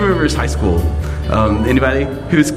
remembers high school? Um, anybody who's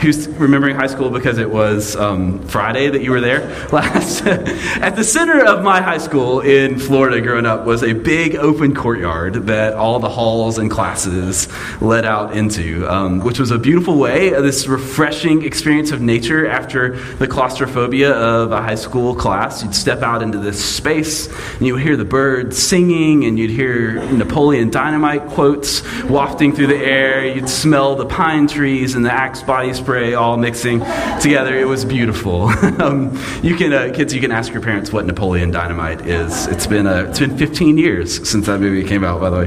who's remembering high school because it was um, Friday that you were there last. At the center of my high school in Florida growing up was a big open courtyard that all the halls and classes led out into, um, which was a beautiful way, of this refreshing experience of nature after the claustrophobia of a high school class. You'd step out into this space and you would hear the birds singing and you'd hear Napoleon Dynamite quotes wafting through the air. You'd smell the pine trees and the Axe body spray all mixing together. It was beautiful. um, you can, uh, kids, you can ask your parents what Napoleon Dynamite is. It's been, uh, it's been 15 years since that movie came out, by the way.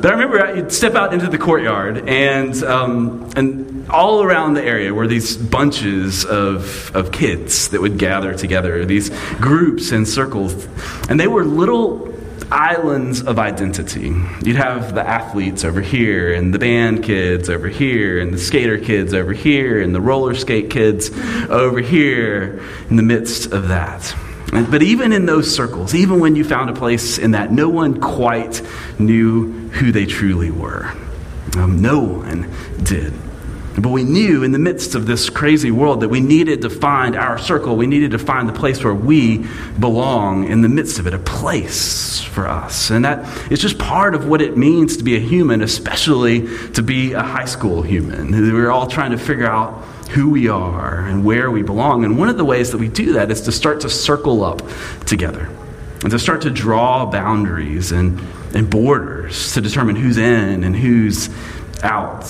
But I remember uh, you'd step out into the courtyard, and, um, and all around the area were these bunches of, of kids that would gather together, these groups and circles. And they were little islands of identity. You'd have the athletes over here, and the band kids over here, and the skater kids over here, and the roller skate kids over here in the midst of that. But even in those circles, even when you found a place in that, no one quite knew who they truly were. Um, no one did. But we knew in the midst of this crazy world that we needed to find our circle. We needed to find the place where we belong in the midst of it, a place for us. And that is just part of what it means to be a human, especially to be a high school human. We're all trying to figure out who we are and where we belong. And one of the ways that we do that is to start to circle up together and to start to draw boundaries and, and borders to determine who's in and who's out.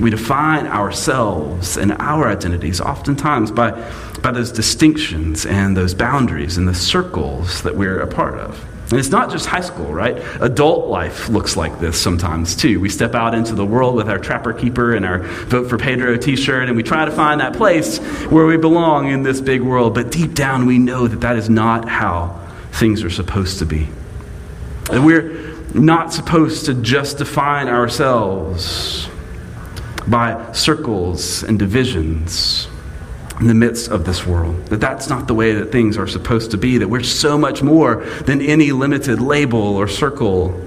We define ourselves and our identities oftentimes by, by those distinctions and those boundaries and the circles that we're a part of. And it's not just high school, right? Adult life looks like this sometimes too. We step out into the world with our Trapper Keeper and our Vote for Pedro t shirt, and we try to find that place where we belong in this big world. But deep down, we know that that is not how things are supposed to be. And we're not supposed to just define ourselves by circles and divisions in the midst of this world. That that's not the way that things are supposed to be, that we're so much more than any limited label or circle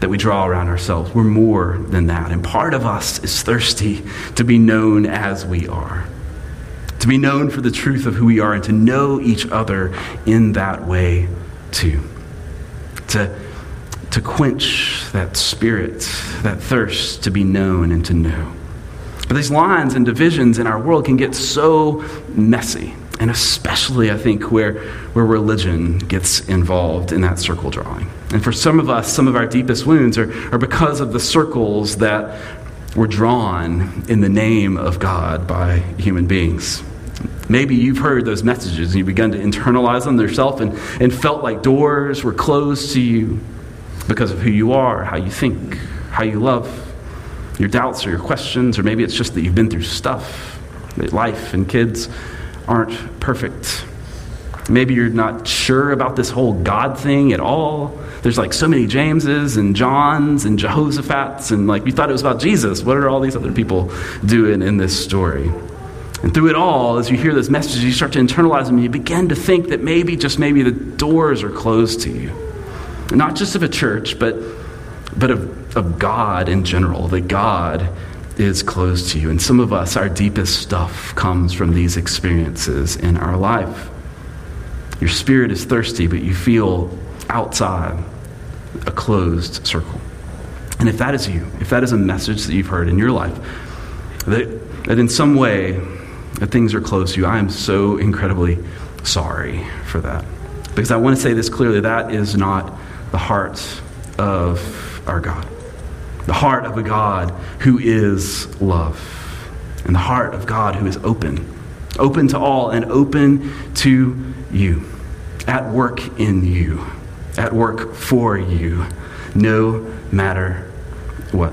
that we draw around ourselves. We're more than that. And part of us is thirsty to be known as we are, to be known for the truth of who we are, and to know each other in that way too. To, to quench that spirit, that thirst to be known and to know. But these lines and divisions in our world can get so messy, and especially, I think, where, where religion gets involved in that circle drawing. And for some of us, some of our deepest wounds are, are because of the circles that were drawn in the name of God by human beings. Maybe you've heard those messages and you've begun to internalize them yourself and, and felt like doors were closed to you because of who you are, how you think, how you love your doubts or your questions, or maybe it's just that you've been through stuff. That life and kids aren't perfect. Maybe you're not sure about this whole God thing at all. There's like so many Jameses and Johns and Jehoshaphat's, and like you thought it was about Jesus. What are all these other people doing in this story? And through it all, as you hear those messages, you start to internalize them, and you begin to think that maybe, just maybe, the doors are closed to you. Not just of a church, but, but of of God in general, that God is closed to you. And some of us, our deepest stuff comes from these experiences in our life. Your spirit is thirsty, but you feel outside a closed circle. And if that is you, if that is a message that you've heard in your life, that, that in some way that things are closed to you, I am so incredibly sorry for that. Because I want to say this clearly that is not the heart of our God. The heart of a God who is love, and the heart of God who is open, open to all and open to you, at work in you, at work for you, no matter what.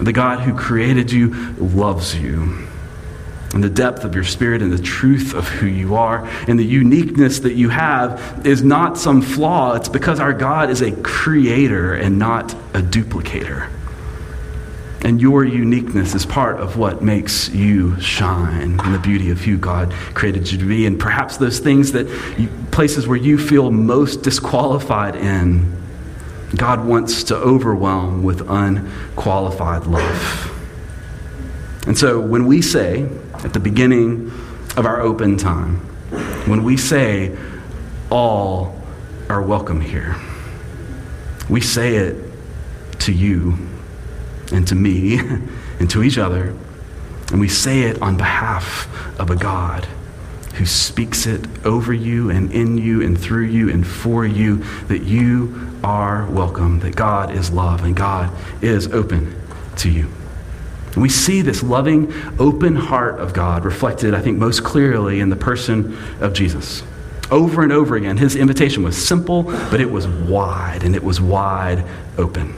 The God who created you loves you. And the depth of your spirit and the truth of who you are and the uniqueness that you have is not some flaw. It's because our God is a creator and not a duplicator. And your uniqueness is part of what makes you shine and the beauty of who God created you to be. And perhaps those things that you, places where you feel most disqualified in, God wants to overwhelm with unqualified love. And so when we say at the beginning of our open time, when we say, all are welcome here, we say it to you and to me and to each other, and we say it on behalf of a God who speaks it over you and in you and through you and for you that you are welcome, that God is love and God is open to you. And we see this loving, open heart of God reflected, I think, most clearly in the person of Jesus. Over and over again, his invitation was simple, but it was wide, and it was wide open.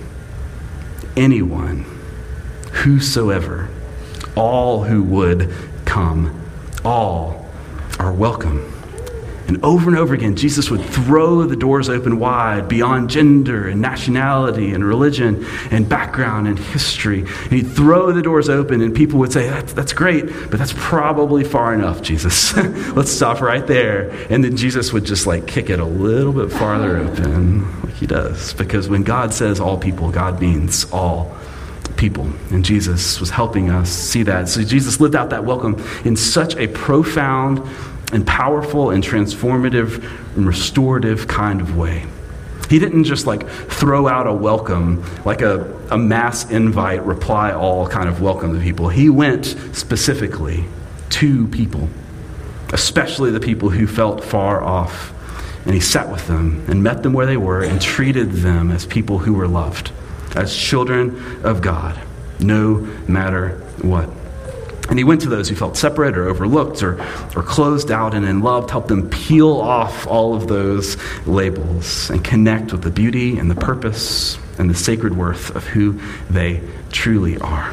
Anyone, whosoever, all who would come, all are welcome. And over and over again, Jesus would throw the doors open wide beyond gender and nationality and religion and background and history. And he'd throw the doors open, and people would say, That's, that's great, but that's probably far enough, Jesus. Let's stop right there. And then Jesus would just like kick it a little bit farther open, like he does. Because when God says all people, God means all people. And Jesus was helping us see that. So Jesus lived out that welcome in such a profound and powerful and transformative and restorative kind of way. He didn't just like throw out a welcome, like a, a mass invite, reply all kind of welcome to people. He went specifically to people, especially the people who felt far off. And he sat with them and met them where they were and treated them as people who were loved, as children of God, no matter what. And he went to those who felt separate or overlooked or, or closed out and in love, helped them peel off all of those labels and connect with the beauty and the purpose and the sacred worth of who they truly are.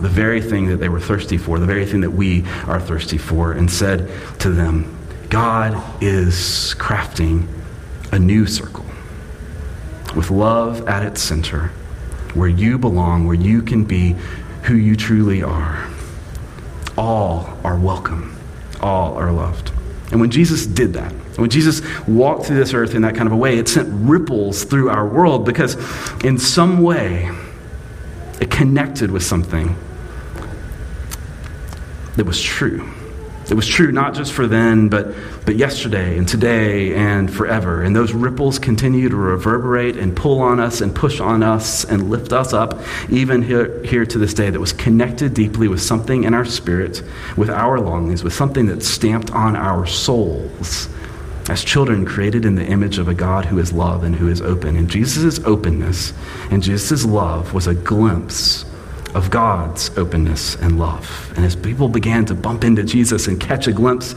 The very thing that they were thirsty for, the very thing that we are thirsty for, and said to them, God is crafting a new circle with love at its center, where you belong, where you can be who you truly are. All are welcome, all are loved. And when Jesus did that, when Jesus walked through this earth in that kind of a way, it sent ripples through our world because in some way it connected with something that was true. It was true not just for then, but, but yesterday and today and forever. And those ripples continue to reverberate and pull on us and push on us and lift us up, even here, here to this day, that was connected deeply with something in our spirit, with our longings, with something that stamped on our souls as children created in the image of a God who is love and who is open. And Jesus' openness and Jesus' love was a glimpse of God's openness and love. And as people began to bump into Jesus and catch a glimpse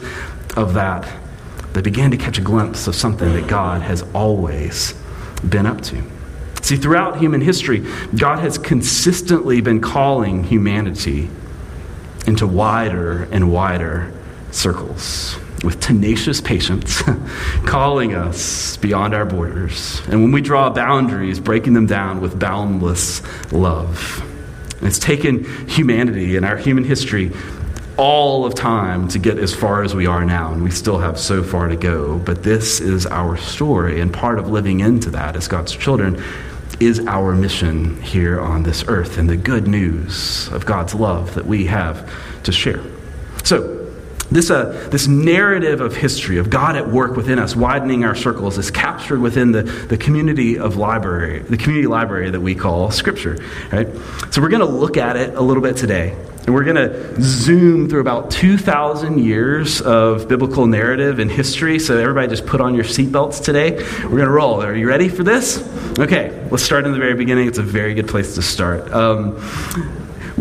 of that, they began to catch a glimpse of something that God has always been up to. See, throughout human history, God has consistently been calling humanity into wider and wider circles with tenacious patience, calling us beyond our borders. And when we draw boundaries, breaking them down with boundless love. It's taken humanity and our human history all of time to get as far as we are now, and we still have so far to go. But this is our story, and part of living into that as God's children is our mission here on this earth and the good news of God's love that we have to share. So, this, uh, this narrative of history, of God at work within us, widening our circles, is captured within the, the community of library, the community library that we call Scripture. Right? So we're going to look at it a little bit today. And we're going to zoom through about 2,000 years of biblical narrative and history. So, everybody just put on your seatbelts today. We're going to roll. Are you ready for this? Okay, let's start in the very beginning. It's a very good place to start. Um,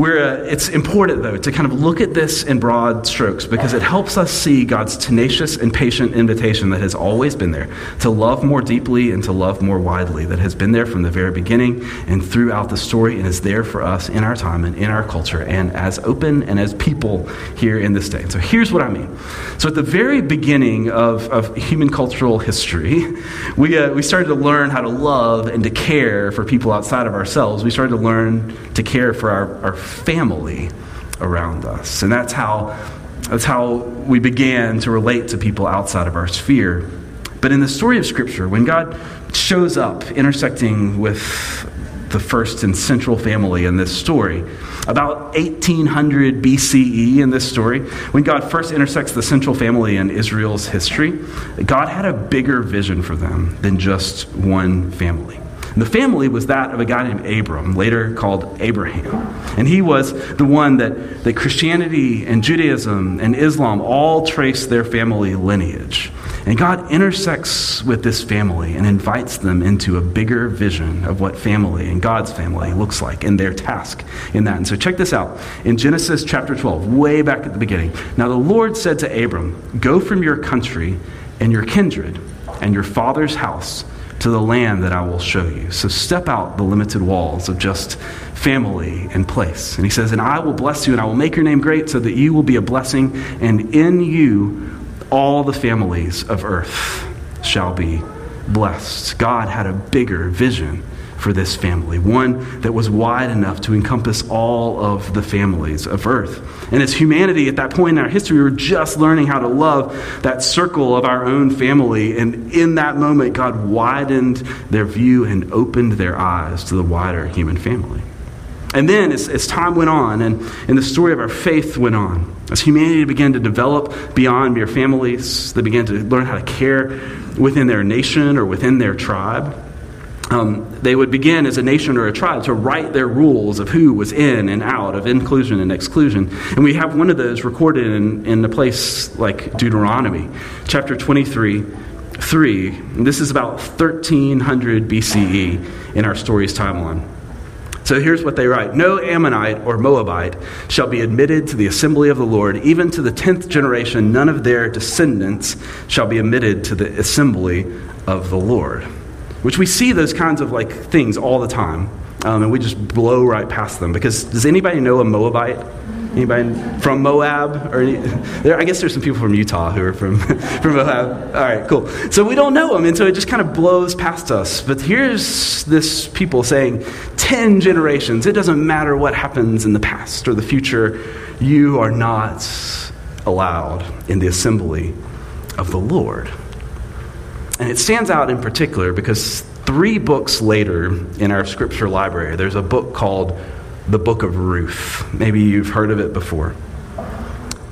we're, uh, it's important, though, to kind of look at this in broad strokes because it helps us see God's tenacious and patient invitation that has always been there to love more deeply and to love more widely, that has been there from the very beginning and throughout the story and is there for us in our time and in our culture and as open and as people here in this day. So here's what I mean. So at the very beginning of, of human cultural history, we, uh, we started to learn how to love and to care for people outside of ourselves. We started to learn to care for our, our family around us. And that's how, that's how we began to relate to people outside of our sphere. But in the story of Scripture, when God shows up intersecting with the first and central family in this story, about 1800 BCE in this story, when God first intersects the central family in Israel's history, God had a bigger vision for them than just one family. The family was that of a guy named Abram, later called Abraham. And he was the one that, that Christianity and Judaism and Islam all trace their family lineage. And God intersects with this family and invites them into a bigger vision of what family and God's family looks like and their task in that. And so check this out. In Genesis chapter 12, way back at the beginning. Now the Lord said to Abram, Go from your country and your kindred and your father's house to the land that I will show you. So step out the limited walls of just family and place. And he says, And I will bless you, and I will make your name great so that you will be a blessing, and in you all the families of earth shall be blessed. God had a bigger vision for this family, one that was wide enough to encompass all of the families of earth. And as humanity at that point in our history, we were just learning how to love that circle of our own family. And in that moment, God widened their view and opened their eyes to the wider human family. And then, as, as time went on and, and the story of our faith went on, as humanity began to develop beyond mere families, they began to learn how to care within their nation or within their tribe. Um, they would begin as a nation or a tribe to write their rules of who was in and out, of inclusion and exclusion. And we have one of those recorded in, in a place like Deuteronomy, chapter 23, 3. And this is about 1300 BCE in our story's timeline. So here's what they write No Ammonite or Moabite shall be admitted to the assembly of the Lord, even to the tenth generation, none of their descendants shall be admitted to the assembly of the Lord. Which we see those kinds of like things all the time, um, and we just blow right past them. Because does anybody know a Moabite? Anybody from Moab? Or any, there, I guess there's some people from Utah who are from, from Moab. All right, cool. So we don't know them, and so it just kind of blows past us. But here's this people saying, 10 generations, it doesn't matter what happens in the past or the future, you are not allowed in the assembly of the Lord. And it stands out in particular because three books later in our scripture library, there's a book called the book of Ruth. Maybe you've heard of it before.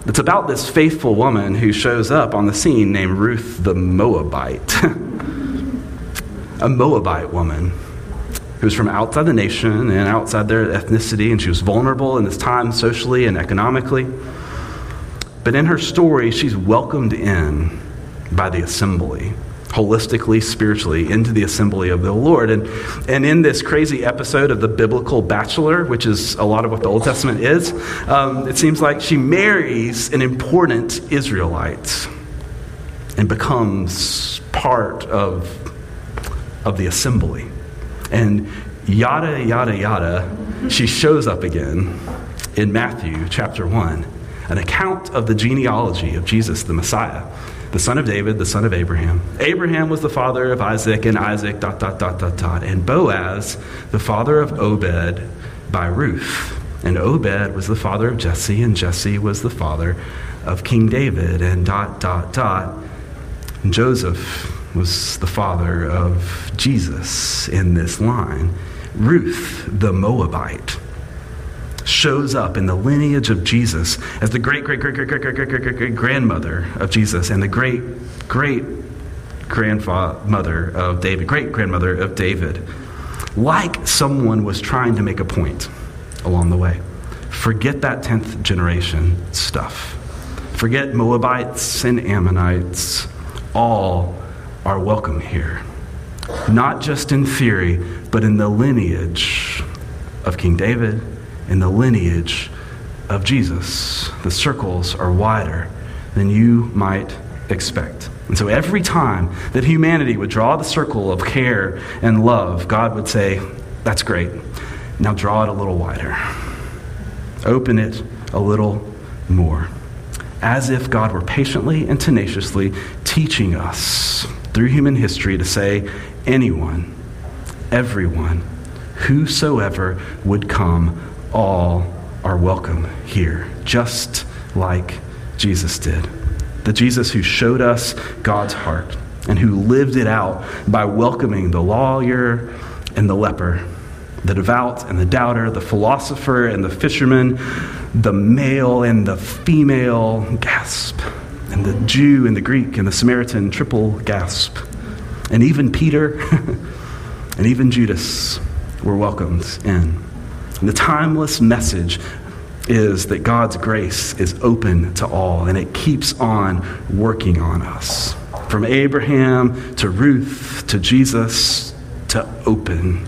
It's about this faithful woman who shows up on the scene named Ruth the Moabite. a Moabite woman who was from outside the nation and outside their ethnicity, and she was vulnerable in this time socially and economically. But in her story, she's welcomed in by the assembly holistically, spiritually, into the assembly of the Lord. And, and in this crazy episode of the biblical bachelor, which is a lot of what the Old Testament is, um, it seems like she marries an important Israelite and becomes part of, of the assembly. And yada, yada, yada, she shows up again in Matthew chapter 1, an account of the genealogy of Jesus the Messiah the son of David, the son of Abraham. Abraham was the father of Isaac, and Isaac, dot, dot, dot, dot, dot. And Boaz, the father of Obed by Ruth. And Obed was the father of Jesse, and Jesse was the father of King David, and dot, dot, dot. And Joseph was the father of Jesus in this line. Ruth, the Moabite shows up in the lineage of Jesus as the great, great, great, great, great, great, great, great, great, grandmother of Jesus and the great, great grandmother of David, great grandmother of David, like someone was trying to make a point along the way. Forget that 10th generation stuff. Forget Moabites and Ammonites. All are welcome here. Not just in theory, but in the lineage of King David in the lineage of Jesus. The circles are wider than you might expect. And so every time that humanity would draw the circle of care and love, God would say, That's great. Now draw it a little wider. Open it a little more. As if God were patiently and tenaciously teaching us through human history to say, Anyone, everyone, whosoever would come all are welcome here, just like Jesus did. The Jesus who showed us God's heart and who lived it out by welcoming the lawyer and the leper, the devout and the doubter, the philosopher and the fisherman, the male and the female, gasp, and the Jew and the Greek and the Samaritan, triple gasp. And even Peter and even Judas were welcomed in. The timeless message is that God's grace is open to all and it keeps on working on us. From Abraham to Ruth to Jesus to open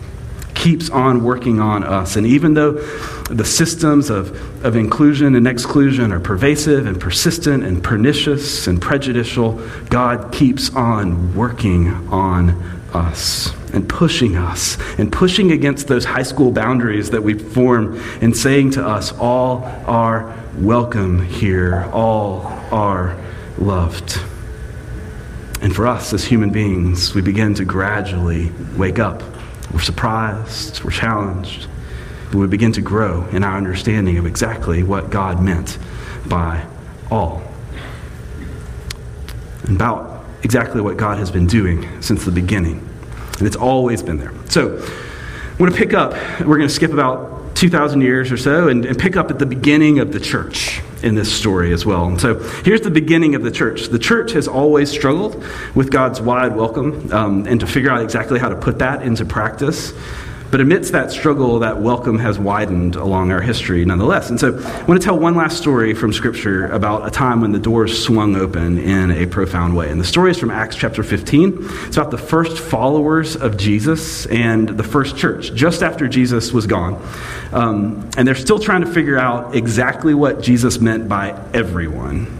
keeps on working on us. And even though the systems of, of inclusion and exclusion are pervasive and persistent and pernicious and prejudicial, God keeps on working on us and pushing us and pushing against those high school boundaries that we form and saying to us, all are welcome here, all are loved. And for us as human beings, we begin to gradually wake up. We're surprised, we're challenged, but we begin to grow in our understanding of exactly what God meant by all. And about exactly what God has been doing since the beginning. And it's always been there. So, I'm going to pick up, we're going to skip about 2,000 years or so and, and pick up at the beginning of the church in this story as well. And so here's the beginning of the church. The church has always struggled with God's wide welcome um, and to figure out exactly how to put that into practice. But amidst that struggle, that welcome has widened along our history nonetheless. And so I want to tell one last story from Scripture about a time when the doors swung open in a profound way. And the story is from Acts chapter 15. It's about the first followers of Jesus and the first church, just after Jesus was gone. Um, and they're still trying to figure out exactly what Jesus meant by everyone.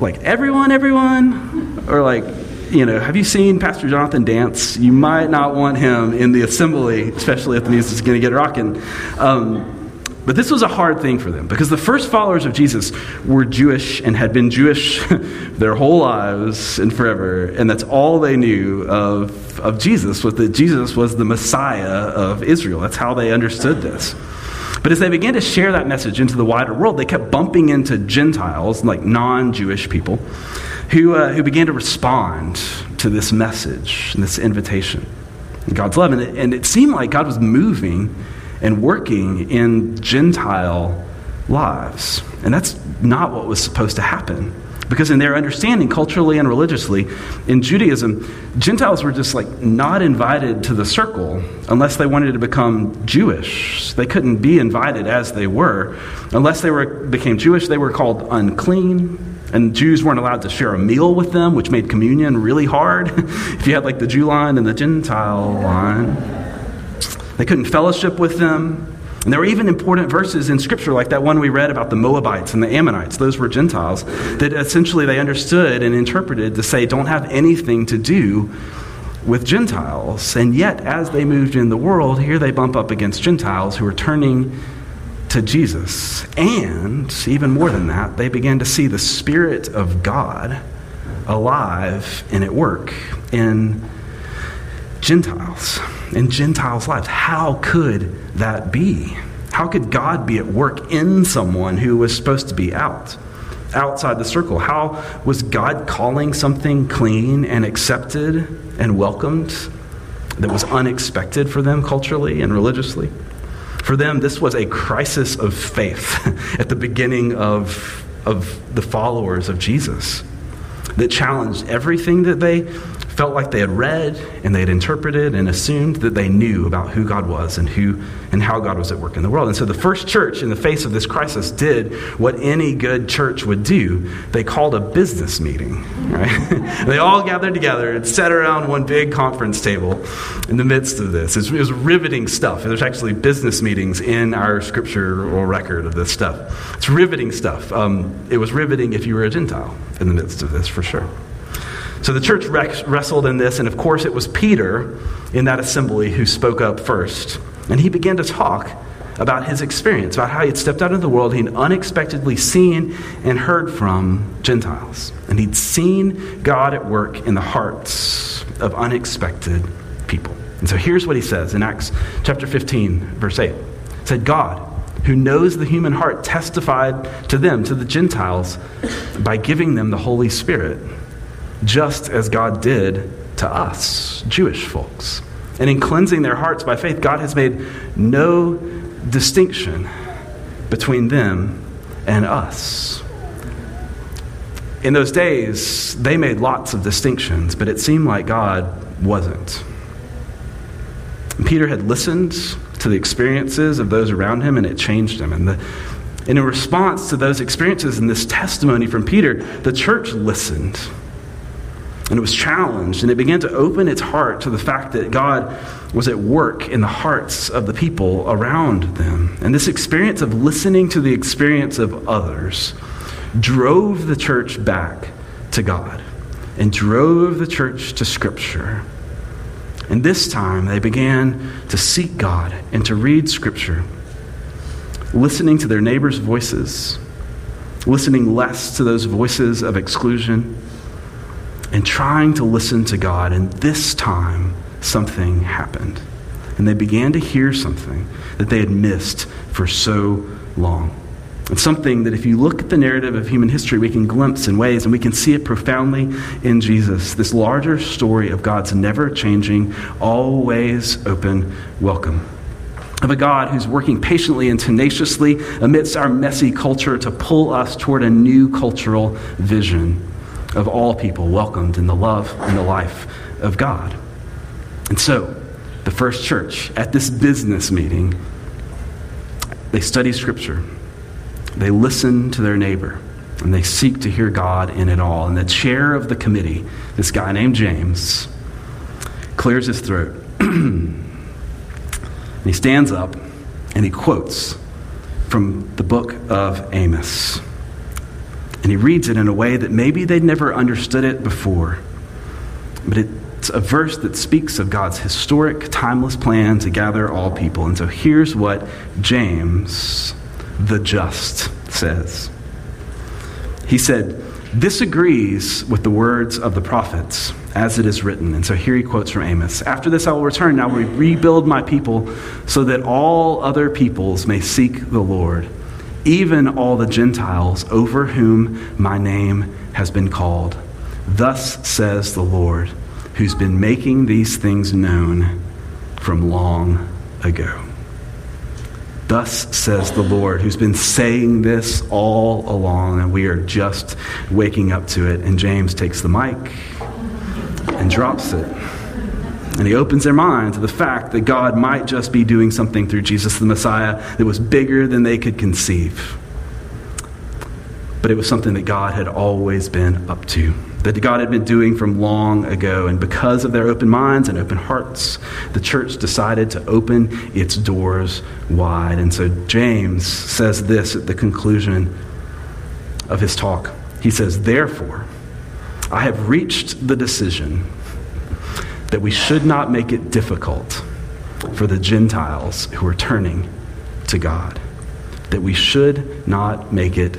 Like, everyone, everyone? Or like, you know, have you seen Pastor Jonathan dance? You might not want him in the assembly, especially if the music is going to get rocking. Um, but this was a hard thing for them because the first followers of Jesus were Jewish and had been Jewish their whole lives and forever. And that's all they knew of, of Jesus was that Jesus was the Messiah of Israel. That's how they understood this. But as they began to share that message into the wider world, they kept bumping into Gentiles, like non Jewish people who, uh, who began to respond to this message and this invitation and God's love. And it, and it seemed like God was moving and working in Gentile lives. And that's not what was supposed to happen. Because in their understanding, culturally and religiously, in Judaism, Gentiles were just like not invited to the circle unless they wanted to become Jewish. They couldn't be invited as they were. Unless they were, became Jewish, they were called unclean and Jews weren't allowed to share a meal with them, which made communion really hard. if you had like the Jew line and the Gentile line, they couldn't fellowship with them. And there were even important verses in Scripture, like that one we read about the Moabites and the Ammonites. Those were Gentiles that essentially they understood and interpreted to say, don't have anything to do with Gentiles. And yet, as they moved in the world, here they bump up against Gentiles who are turning to Jesus. And even more than that, they began to see the Spirit of God alive and at work in Gentiles, in Gentiles' lives. How could that be? How could God be at work in someone who was supposed to be out, outside the circle? How was God calling something clean and accepted and welcomed that was unexpected for them culturally and religiously? For them, this was a crisis of faith at the beginning of, of the followers of Jesus that challenged everything that they felt like they had read and they had interpreted and assumed that they knew about who God was and who and how God was at work in the world. And so the first church in the face of this crisis did what any good church would do. They called a business meeting, right? they all gathered together and sat around one big conference table in the midst of this. It was riveting stuff. There's actually business meetings in our scriptural record of this stuff. It's riveting stuff. Um, it was riveting if you were a Gentile in the midst of this, for sure. So the church wrestled in this, and of course, it was Peter in that assembly who spoke up first. And he began to talk about his experience, about how he had stepped out into the world, he'd unexpectedly seen and heard from Gentiles. And he'd seen God at work in the hearts of unexpected people. And so here's what he says in Acts chapter 15, verse 8. It said, God, who knows the human heart, testified to them, to the Gentiles, by giving them the Holy Spirit just as God did to us, Jewish folks. And in cleansing their hearts by faith, God has made no distinction between them and us. In those days, they made lots of distinctions, but it seemed like God wasn't. Peter had listened to the experiences of those around him, and it changed him. And, the, and in response to those experiences and this testimony from Peter, the church listened and it was challenged, and it began to open its heart to the fact that God was at work in the hearts of the people around them. And this experience of listening to the experience of others drove the church back to God and drove the church to Scripture. And this time they began to seek God and to read Scripture, listening to their neighbors' voices, listening less to those voices of exclusion and trying to listen to God. And this time, something happened. And they began to hear something that they had missed for so long. It's something that if you look at the narrative of human history, we can glimpse in ways, and we can see it profoundly in Jesus. This larger story of God's never changing, always open welcome. Of a God who's working patiently and tenaciously amidst our messy culture to pull us toward a new cultural vision of all people welcomed in the love and the life of God. And so, the first church at this business meeting, they study Scripture, they listen to their neighbor, and they seek to hear God in it all. And the chair of the committee, this guy named James, clears his throat. and he stands up and he quotes from the book of Amos. And he reads it in a way that maybe they'd never understood it before. But it's a verse that speaks of God's historic, timeless plan to gather all people. And so here's what James, the just, says. He said, This agrees with the words of the prophets, as it is written. And so here he quotes from Amos After this I will return, I will rebuild my people, so that all other peoples may seek the Lord even all the Gentiles over whom my name has been called. Thus says the Lord, who's been making these things known from long ago. Thus says the Lord, who's been saying this all along, and we are just waking up to it. And James takes the mic and drops it. And he opens their mind to the fact that God might just be doing something through Jesus the Messiah that was bigger than they could conceive. But it was something that God had always been up to, that God had been doing from long ago. And because of their open minds and open hearts, the church decided to open its doors wide. And so James says this at the conclusion of his talk. He says, Therefore, I have reached the decision that we should not make it difficult for the Gentiles who are turning to God. That we should not make it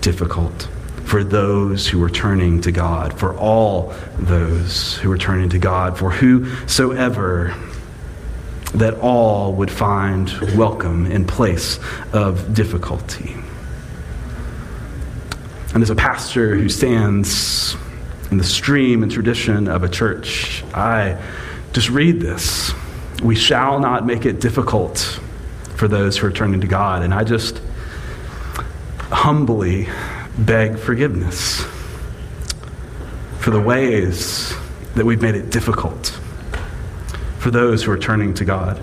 difficult for those who are turning to God, for all those who are turning to God, for whosoever that all would find welcome in place of difficulty. And as a pastor who stands in the stream and tradition of a church. I just read this. We shall not make it difficult for those who are turning to God. And I just humbly beg forgiveness for the ways that we've made it difficult for those who are turning to God,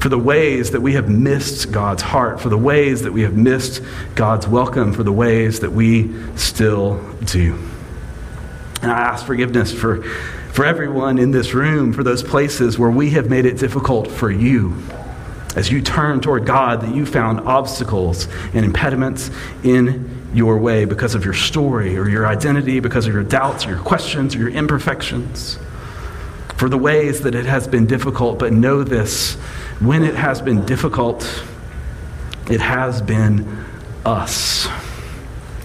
for the ways that we have missed God's heart, for the ways that we have missed God's welcome, for the ways that we still do. And I ask forgiveness for, for everyone in this room, for those places where we have made it difficult for you. As you turn toward God, that you found obstacles and impediments in your way because of your story or your identity, because of your doubts or your questions or your imperfections. For the ways that it has been difficult, but know this when it has been difficult, it has been us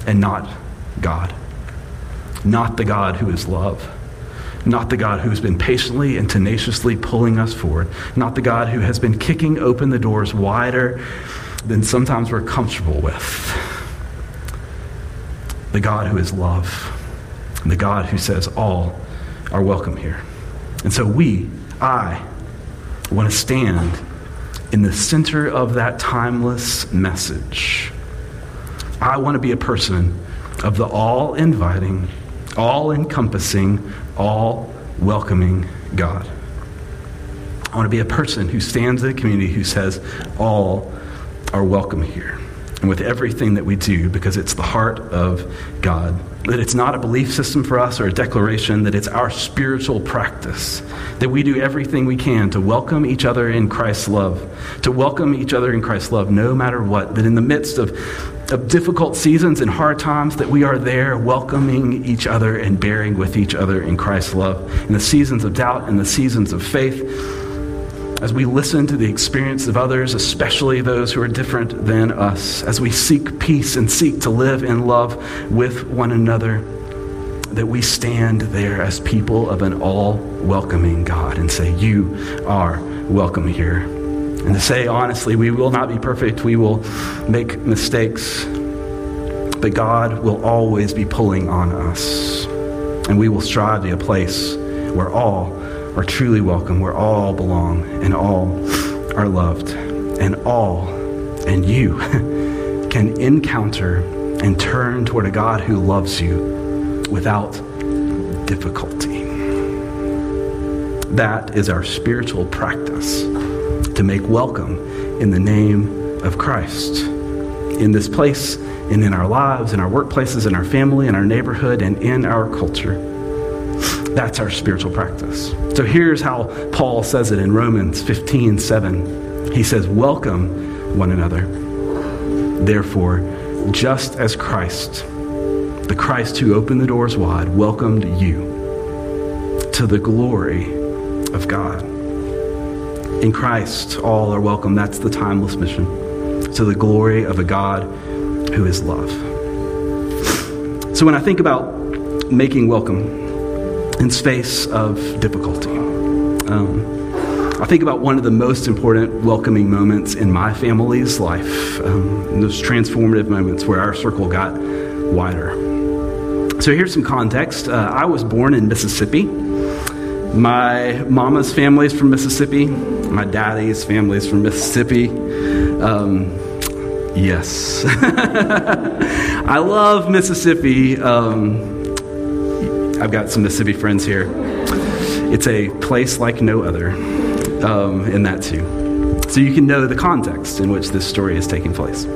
and not God not the God who is love, not the God who has been patiently and tenaciously pulling us forward, not the God who has been kicking open the doors wider than sometimes we're comfortable with. The God who is love the God who says all are welcome here. And so we, I, want to stand in the center of that timeless message. I want to be a person of the all inviting, all encompassing, all welcoming God. I want to be a person who stands in a community who says, All are welcome here. And with everything that we do, because it's the heart of God. That it's not a belief system for us or a declaration, that it's our spiritual practice. That we do everything we can to welcome each other in Christ's love. To welcome each other in Christ's love no matter what. That in the midst of of difficult seasons and hard times that we are there welcoming each other and bearing with each other in Christ's love. In the seasons of doubt and the seasons of faith, as we listen to the experience of others, especially those who are different than us, as we seek peace and seek to live in love with one another, that we stand there as people of an all welcoming God and say, You are welcome here. And to say honestly, we will not be perfect, we will make mistakes, but God will always be pulling on us. And we will strive to a place where all are truly welcome, where all belong and all are loved, and all and you can encounter and turn toward a God who loves you without difficulty. That is our spiritual practice to make welcome in the name of Christ. In this place and in our lives, in our workplaces, in our family, in our neighborhood, and in our culture. That's our spiritual practice. So here's how Paul says it in Romans 15 7. He says, Welcome one another. Therefore, just as Christ, the Christ who opened the doors wide, welcomed you to the glory of God. In Christ, all are welcome. That's the timeless mission. To the glory of a God who is love. So when I think about making welcome, in space of difficulty. Um, I think about one of the most important welcoming moments in my family's life, um, those transformative moments where our circle got wider. So here's some context. Uh, I was born in Mississippi. My mama's family is from Mississippi. My daddy's family is from Mississippi. Um, yes. I love Mississippi. Um, I've got some Mississippi friends here. It's a place like no other um, in that too. So you can know the context in which this story is taking place.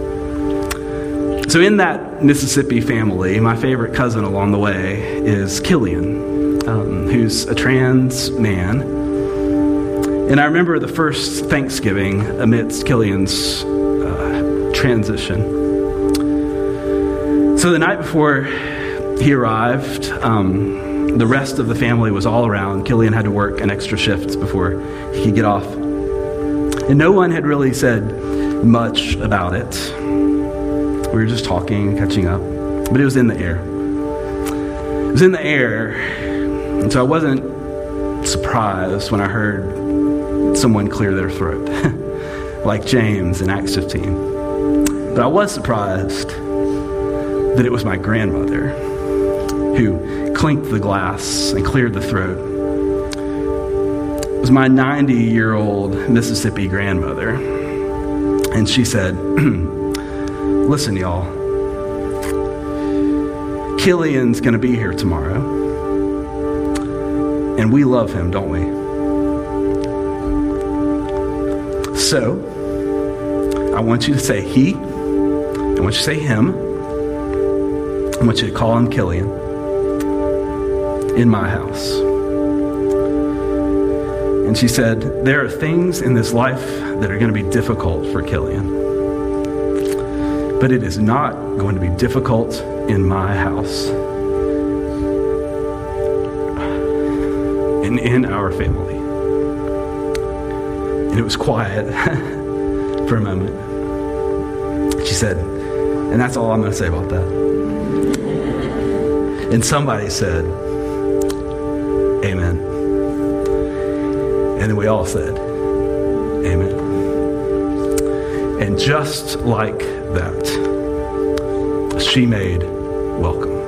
So, in that Mississippi family, my favorite cousin along the way is Killian, um, who's a trans man. And I remember the first Thanksgiving amidst Killian's uh, transition. So, the night before he arrived. Um, the rest of the family was all around. Killian had to work an extra shift before he could get off. And no one had really said much about it. We were just talking, catching up. But it was in the air. It was in the air. And so I wasn't surprised when I heard someone clear their throat, like James in Acts 15. But I was surprised that it was my grandmother who clinked the glass and cleared the throat. It was my 90 year old Mississippi grandmother. And she said, Listen, y'all, Killian's going to be here tomorrow. And we love him, don't we? So, I want you to say he. I want you to say him. I want you to call him Killian in my house. And she said, There are things in this life that are going to be difficult for Killian. But it is not going to be difficult in my house and in our family. And it was quiet for a moment. She said, And that's all I'm going to say about that. And somebody said, Amen. And then we all said, Amen. And just like that, she made welcome.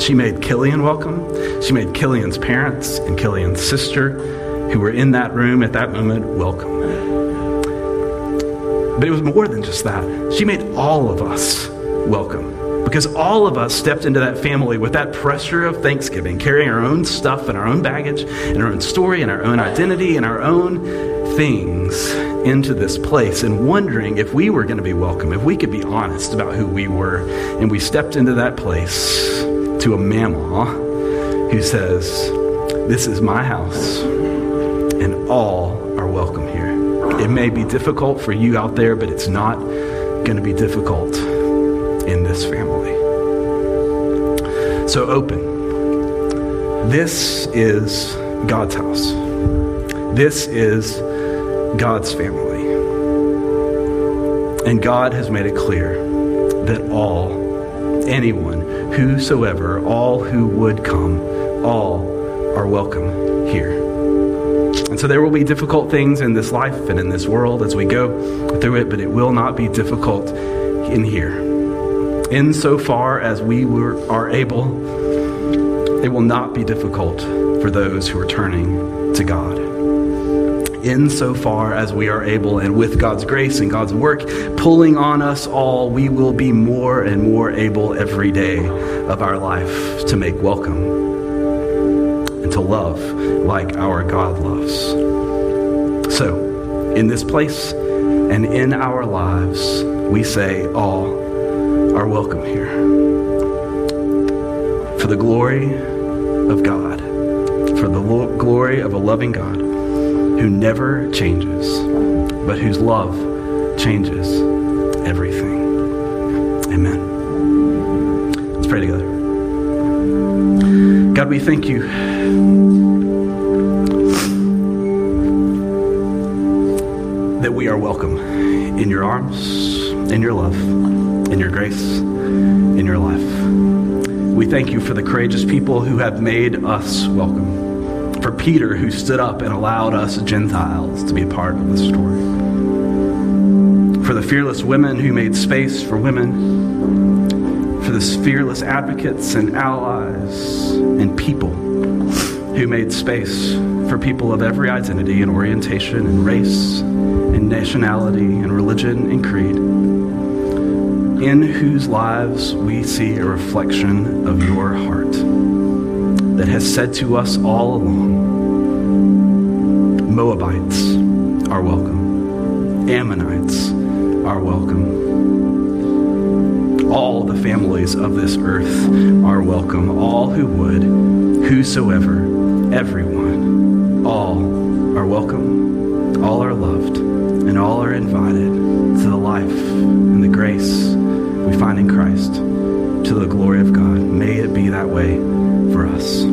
She made Killian welcome. She made Killian's parents and Killian's sister, who were in that room at that moment, welcome. But it was more than just that. She made all of us welcome. Because all of us stepped into that family with that pressure of Thanksgiving, carrying our own stuff and our own baggage and our own story and our own identity and our own things into this place and wondering if we were going to be welcome, if we could be honest about who we were. And we stepped into that place to a mama who says, This is my house, and all are welcome here. It may be difficult for you out there, but it's not going to be difficult this family. So open. This is God's house. This is God's family. And God has made it clear that all, anyone, whosoever, all who would come, all are welcome here. And so there will be difficult things in this life and in this world as we go through it, but it will not be difficult in here. Insofar as we were, are able, it will not be difficult for those who are turning to God insofar as we are able, and with God's grace and God's work pulling on us all, we will be more and more able every day of our life to make welcome and to love like our God loves. So, in this place and in our lives, we say, All are welcome here. For the glory of God, for the lo- glory of a loving God who never changes, but whose love changes everything. Amen. Let's pray together. God, we thank you. That we are welcome in your arms, in your love, in your grace, in your life. We thank you for the courageous people who have made us welcome. For Peter, who stood up and allowed us Gentiles to be a part of the story. For the fearless women who made space for women. For the fearless advocates and allies and people who made space for people of every identity and orientation and race and nationality and religion and creed, in whose lives we see a reflection of your heart that has said to us all along Moabites are welcome, Ammonites are welcome. All the families of this earth are welcome, all who would, whosoever, everyone, all are welcome, all are loved, and all are invited to the life and the grace we find in Christ to the glory of God. May it be that way for us.